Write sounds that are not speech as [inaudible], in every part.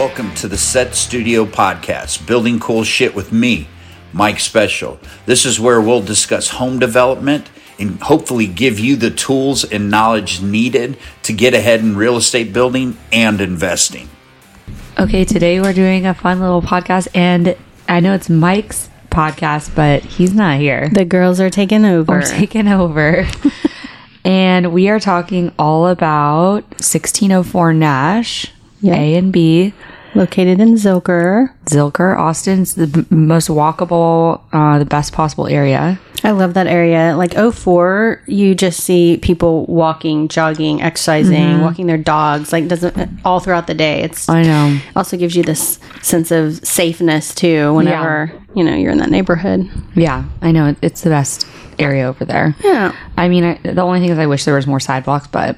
Welcome to the Sett Studio Podcast, building cool shit with me, Mike Speciale. This is where we'll discuss home development and hopefully give you the tools and knowledge needed to get ahead in real estate building and investing. Okay, today we're doing a fun little podcast, and I know it's Mike's podcast, but he's not here. The girls are taking over. We're taking over. [laughs] and we are talking all about 1604 Nash, Yeah. A and B. Located in Zilker. Zilker, Austin's the most walkable, uh, the best possible area. I love that area. Like 04, you just see people walking, jogging, exercising, walking their dogs, like doesn't all throughout the day. It's I know. also gives you this sense of safeness too whenever, you know, you're in that neighborhood. Yeah, I know. It's the best area over there. Yeah. I mean, I, the only thing is I wish there was more sidewalks, but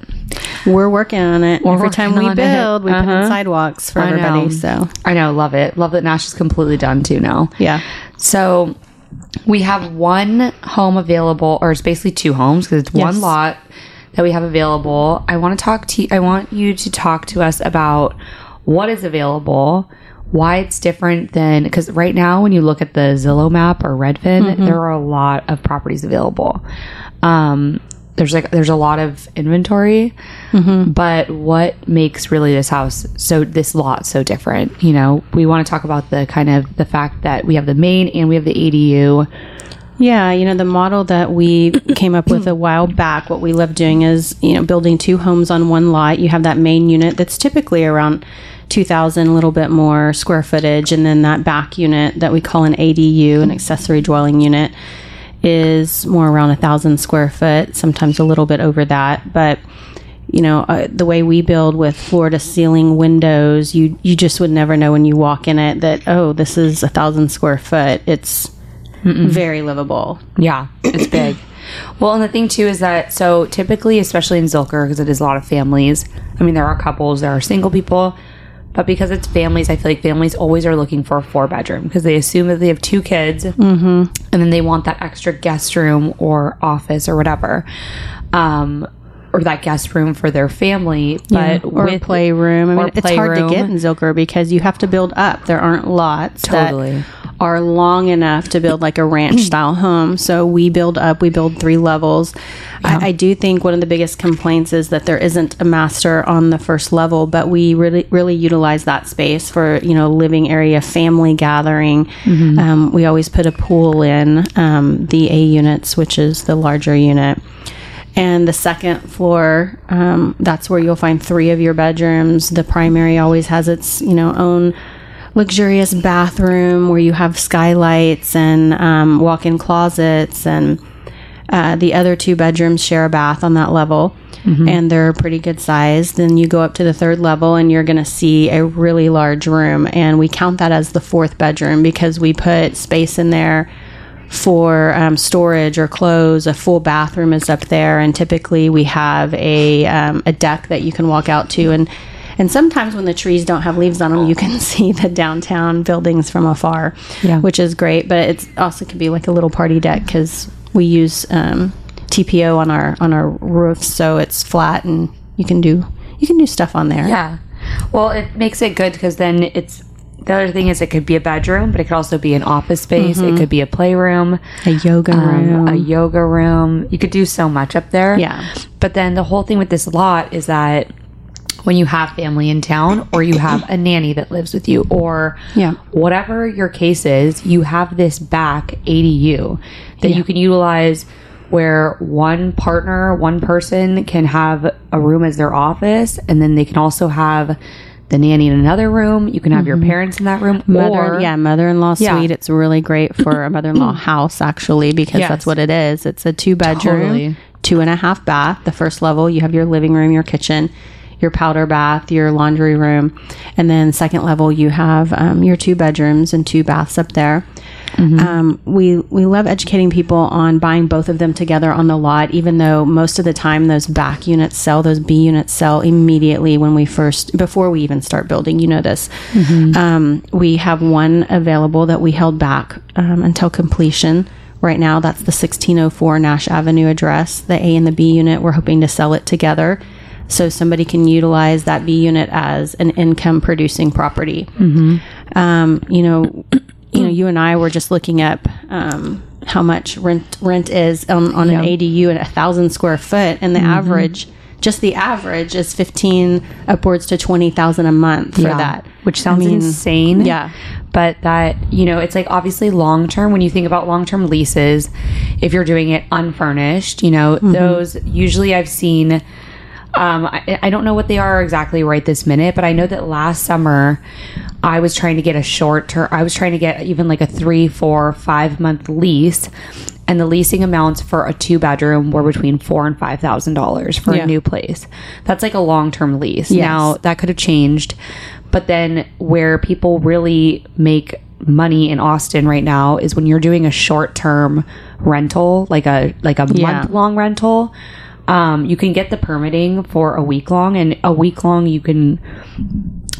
We're working on it. We're Every time we on it. build, we put Uh-huh. in sidewalks for I know. everybody. So, I know. Love it. Love that Nash is completely done too now. yeah. So we have one home available, or it's basically two homes because it's one lot that we have available. I want to talk to I want you to talk to us about what is available, why it's different than because right now when you look at the Zillow map or Redfin, there are a lot of properties available. Um, there's like there's a lot of inventory, mm-hmm. but what makes really this house so this lot so different? You know, we want to talk about the kind of the fact that we have the main and we have the ADU. Yeah, you know, the model that we [coughs] came up with a while back, what we love doing is, you know, building two homes on one lot. You have that main unit that's typically around 2,000, a little bit more square footage. And then that back unit that we call an ADU, an accessory dwelling unit, is more around a thousand square foot, sometimes a little bit over that. But you know uh, the way we build with floor to ceiling windows you you just would never know when you walk in it that oh this is a thousand square foot it's very livable Yeah, it's big. [coughs] Well, and the thing too is that so typically, especially in Zilker, because it is a lot of families. I mean, there are couples, there are single people, but because it's families, I feel like families always are looking for a four bedroom because they assume that they have two kids, and then they want that extra guest room or office or whatever, um, or that guest room for their family. But or with playroom i mean it's hard to get in zilker because you have to build up there aren't lots Totally. that are long enough to build like a ranch style home. So we build up we build three levels. I, I do think one of the biggest complaints is that there isn't a master on the first level but we really really utilize that space for you know living area family gathering. Um, we always put a pool in um, the a units which is the larger unit. And the second floor um, that's where you'll find three of your bedrooms. The primary always has its you know own luxurious bathroom where you have skylights and um, walk-in closets and uh, the other two bedrooms share a bath on that level. And they're pretty good size. Then you go up to the third level and you're going to see a really large room. And we count that as the fourth bedroom because we put space in there for um, storage or clothes. A full bathroom is up there, and typically we have a um, a deck that you can walk out to. And. And sometimes when the trees don't have leaves on them, you can [laughs] see the downtown buildings from afar, Yeah. which is great. But it also could be like a little party deck because we use um, TPO on our on our roofs, so it's flat and you can do you can do stuff on there. Yeah. Well, it makes it good because then it's the other thing is it could be a bedroom, but it could also be an office space. It could be a playroom, a yoga um, room. a yoga room. You could do so much up there. Yeah. But then the whole thing with this lot is that when you have family in town or you have a nanny that lives with you or Yeah. whatever your case is, you have this back ADU that you can utilize where one partner, one person can have a room as their office and then they can also have the nanny in another room. You can have your mm-hmm. parents in that room. mother or, yeah mother-in-law Yeah. suite it's really great for a mother-in-law [clears throat] house actually because Yes. that's what it is it's a two bedroom Totally. two and a half bath the first level you have your living room your kitchen your powder bath your laundry room and then second level you have um, your two bedrooms and two baths up there. Um, we we love educating people on buying both of them together on the lot even though most of the time those back units sell those b units sell immediately when we first before we even start building you know this. Um, we have one available that we held back um, until completion. Right now that's the 1604 nash avenue address. The a and the b unit we're hoping to sell it together so somebody can utilize that B unit as an income producing property. Um, you know, you know, you and I were just looking up um, how much rent rent is on, on an ADU at a thousand square foot, and the average, just the average, is fifteen upwards to twenty thousand a month for Yeah. that. which sounds I mean, insane. Yeah, but that you know it's like obviously long term when you think about long term leases if you're doing it unfurnished you know Mm-hmm. those usually i've seen um, I, I don't know what they are exactly right this minute but i know that last summer i was trying to get a short term i was trying to get even like a three four five month lease and the leasing amounts for a two bedroom were between four and five thousand dollars for Yeah. a new place that's like a long term lease Yes. now that could have changed but then where people really make money in Austin right now is when you're doing a short term rental, like a like a Yeah. month long rental. Um, you can get the permitting for a week long, and a week long you can,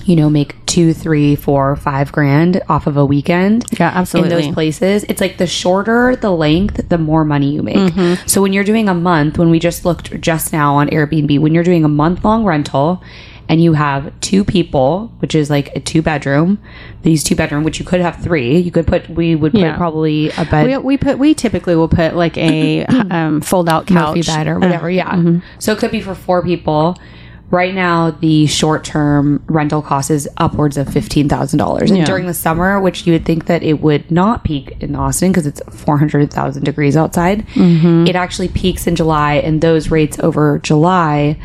you know, make two, three, four, five grand off of a weekend. Yeah, absolutely. In those places, it's like the shorter the length, the more money you make. Mm-hmm. So when you're doing a month, when we just looked just now on Airbnb, when you're doing a month long rental and you have two people, which is like a two bedroom, these two bedroom, which you could have three, you could put, we would put Yeah. probably a bed. we, we put we typically will put like a [clears throat] um, fold out couch Murphy bed or whatever. yeah. mm-hmm. So it could be for four people. Right now, the short term rental cost is upwards of fifteen thousand dollars, and Yeah. during the summer, which you would think that it would not peak in Austin because it's four hundred thousand degrees outside, Mm-hmm. it actually peaks in July, and those rates over July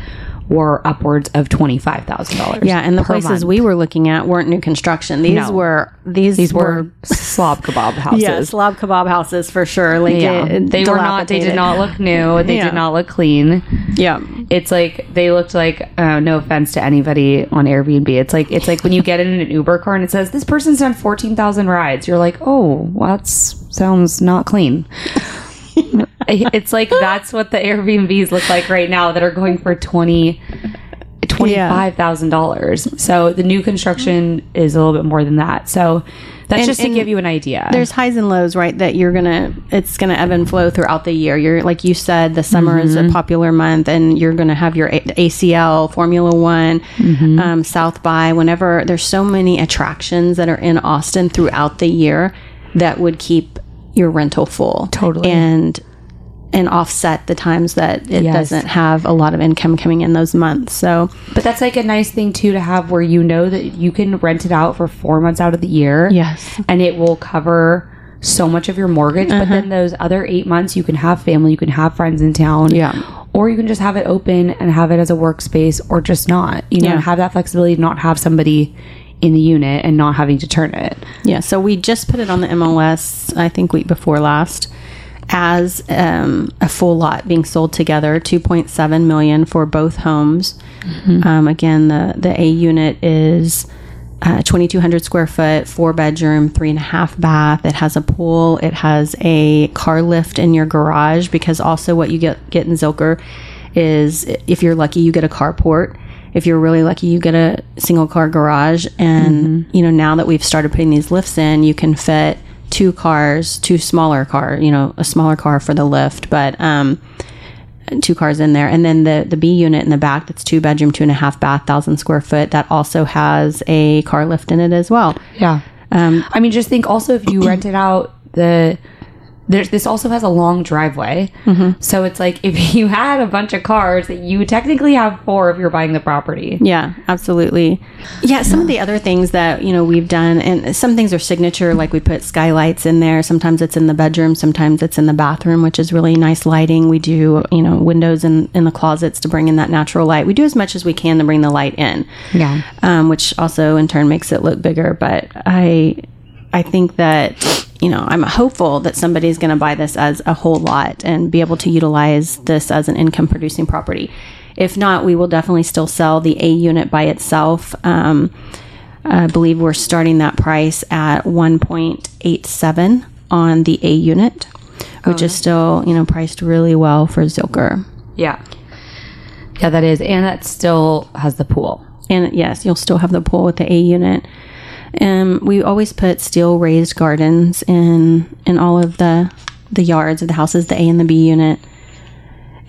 were upwards of twenty five thousand dollars. Yeah, and the places we were looking at weren't new construction. These No. were these these were slob kebab [laughs] houses. yeah slob kebab houses for sure. Like Yeah, it- they were not. They did not look new. They Yeah. did not look clean. Yeah, it's like they looked like uh, no offense to anybody on Airbnb. It's like it's like when you get in an Uber car and it says this person's done fourteen thousand rides. You're like, oh, well, that sounds not clean. [laughs] [laughs] it's like that's what the Airbnbs look like right now that are going for twenty. Twenty-five thousand dollars. So the new construction is a little bit more than that. So that's And- just to give you an idea. there's highs and lows, right? That you're gonna it's gonna ebb and flow throughout the year. You're like you said, the summer is Mm-hmm. a popular month, and you're gonna have your A- ACL, Formula One, Mm-hmm. um, South by. Whenever there's so many attractions that are in Austin throughout the year that would keep your rental full Totally. and and offset the times that it Yes. doesn't have a lot of income coming in those months. So But that's like a nice thing too to have where you know that you can rent it out for four months out of the year. Yes. And it will cover so much of your mortgage. But then uh-huh. those other eight months, you can have family, you can have friends in town. Yeah. Or you can just have it open and have it as a workspace or just not, you know, Yeah. have that flexibility to not have somebody in the unit and not having to turn it. Yeah, so we just put it on the MLS, I think week before last, as um, a full lot being sold together, two point seven million for both homes. Um, again, the the A unit is. Uh, 2200 square foot four bedroom three and a half bath. It has a pool. It has a car lift in your garage because also what you get get in zilker is if you're lucky you get a carport. If you're really lucky you get a single car garage. And you know now that we've started putting these lifts in you can fit two cars two smaller car you know a smaller car for the lift but um two cars in there and then the the b unit in the back that's two bedroom two and a half bath thousand square foot that also has a car lift in it as well Yeah. Um, I mean, just think also if you rented out the. There's, this also has a long driveway. So it's like if [laughs] you had a bunch of cars, that you technically have four if you're buying the property. Yeah, absolutely. Yeah, some of the other things that, you know, we've done and some things are signature like we put skylights in there. Sometimes it's in the bedroom, sometimes it's in the bathroom, which is really nice lighting. We do, you know, windows in in the closets to bring in that natural light. We do as much as we can to bring the light in. Yeah. Um, which also in turn makes it look bigger, but I I think that you know, I'm hopeful that somebody's going to buy this as a whole lot and be able to utilize this as an income producing property. If not, we will definitely still sell the A unit by itself. Um, I believe we're starting that price at 1.87 on the A unit, which is still, you know, priced really well for Zilker. Yeah. Yeah, that is. And that still has the pool. And yes, you'll still have the pool with the A unit. Um, we always put steel raised gardens in in all of the the yards of the houses, the A and the B unit.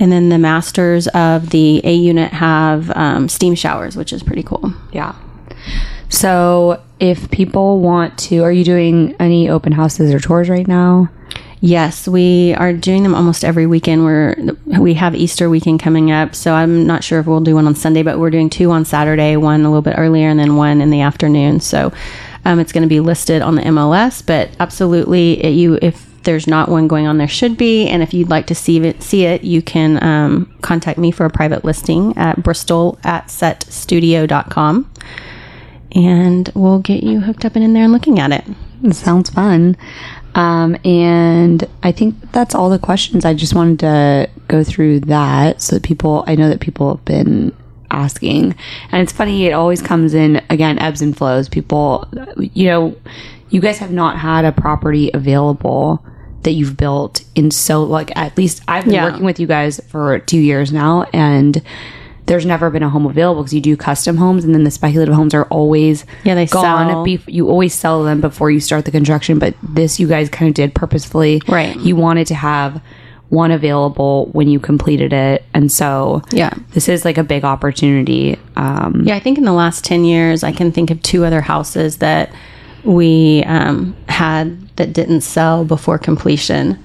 And then the masters of the A unit have um, steam showers, which is pretty cool. Yeah. So if people want to, are you doing any open houses or tours right now? Yes, we are doing them almost every weekend. We're we have Easter weekend coming up, so I'm not sure if we'll do one on Sunday, but we're doing two on Saturday, one a little bit earlier, and then one in the afternoon. So um, it's going to be listed on the MLS, but absolutely, it, you if there's not one going on, there should be. And if you'd like to see it, see it, you can um, contact me for a private listing at Bristal at settstudio.com and we'll get you hooked up and in there and looking at it. It sounds fun. Um, and I think that's all the questions. I just wanted to go through that so that people, I know that people have been asking. And it's funny, it always comes in, again, ebbs and flows. People, you know, you guys have not had a property available that you've built in so, like, at least I've been Yeah. working with you guys for two years now. And there's never been a home available because you do custom homes and then the speculative homes are always Yeah, they gone sell. you always sell them before you start the construction but this you guys kind of did purposefully Right. you wanted to have one available when you completed it and so Yeah. this is like a big opportunity um Yeah, I think in the last 10 years, I can think of two other houses that we um, had that didn't sell before completion.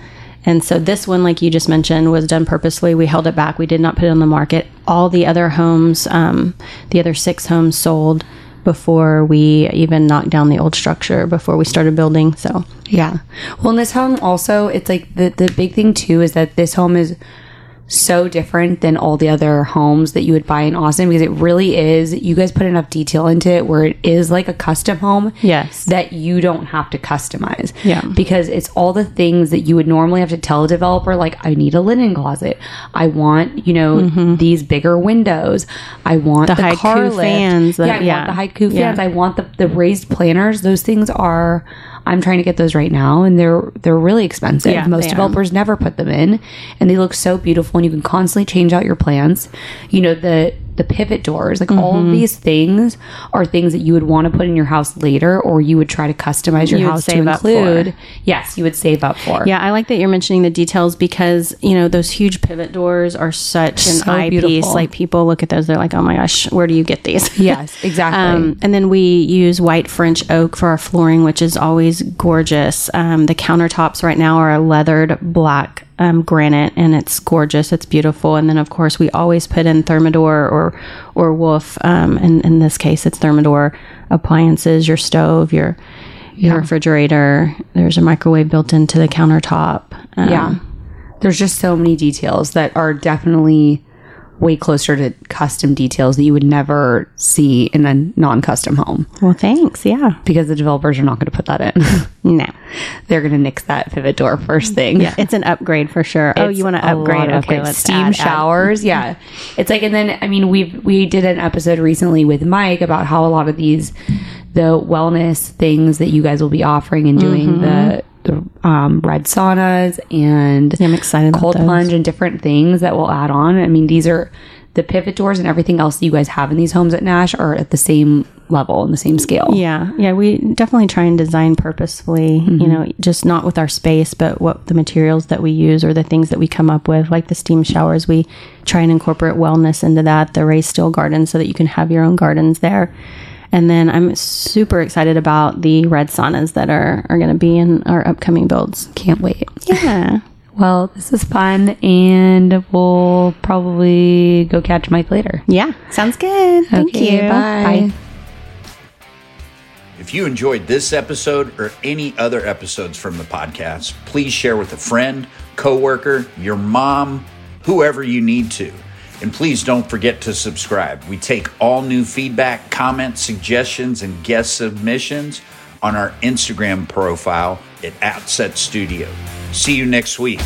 And so this one, like you just mentioned, was done purposely. We held it back. We did not put it on the market. All the other homes, um, the other six homes sold before we even knocked down the old structure, before we started building. So, Yeah. Well, in this home also, it's like the the big thing too is that this home is so different than all the other homes that you would buy in Austin because it really is. You guys put enough detail into it where it is like a custom home. Yes. That you don't have to customize. Yeah. Because it's all the things that you would normally have to tell a developer, like, I need a linen closet. I want, you know, these bigger windows. I want the, Mm-hmm. The car lift. fans, yeah, I yeah. want the haiku Yeah. fans. I want the, the raised planners. Those things are I'm trying to get those right now and they're they're really expensive. Yeah, Most they are. developers never put them in and they look so beautiful and you can constantly change out your plans. You know, the the pivot doors, like all Mm-hmm. of these things are things that you would want to put in your house later or you would try to customize your You house to save up for. include. Yes, you would save up for. Yeah, I like that you're mentioning the details because you know those huge pivot doors are such an So eye piece. beautiful. Like people look at those, they're like, "Oh my gosh, where do you get these?" [laughs] Yes, exactly. Um, and then we use white French oak for our flooring, which is always gorgeous. Um, the countertops right now are a leathered black um, granite, and it's gorgeous. It's beautiful. And then, of course, we always put in Thermador or or Wolf. Um, and in this case, it's Thermador appliances, your stove, your your refrigerator. There's a microwave built into the countertop. Um, yeah. There's just so many details that are definitely way closer to custom details that you would never see in a non-custom home Well, thanks. Yeah. because the developers are not going to put that in. [laughs] No. They're going to nix that pivot door first thing. Yeah, it's an upgrade for sure. oh, you want to upgrade? Okay, let's steam add- add. showers. Yeah, it's like, and then I mean, we we did an episode recently with Mike about how a lot of these the wellness things that you guys will be offering and doing mm-hmm. the the um, red saunas and Mm-hmm. Yeah, I'm excited cold plunge and different things that we'll add on. I mean, these are the pivot doors and everything else that you guys have in these homes at Nash are at the same level and the same scale. Yeah, yeah, we definitely try and design purposefully, you know, just not with our space, but what the materials that we use or the things that we come up with, like the steam showers. We try and incorporate wellness into that, the raised steel gardens, so that you can have your own gardens there. And then I'm super excited about the red saunas that are, are going to be in our upcoming builds. Can't wait. Yeah. [laughs] Well, this is fun, and we'll probably go catch Mike later. Yeah. Sounds good. Thank Okay, you. bye. If you enjoyed this episode or any other episodes from the podcast, please share with a friend, coworker, your mom, whoever you need to. And please don't forget to subscribe. We take all new feedback, comments, suggestions, and guest submissions on our Instagram profile at Outset Studio. See you next week.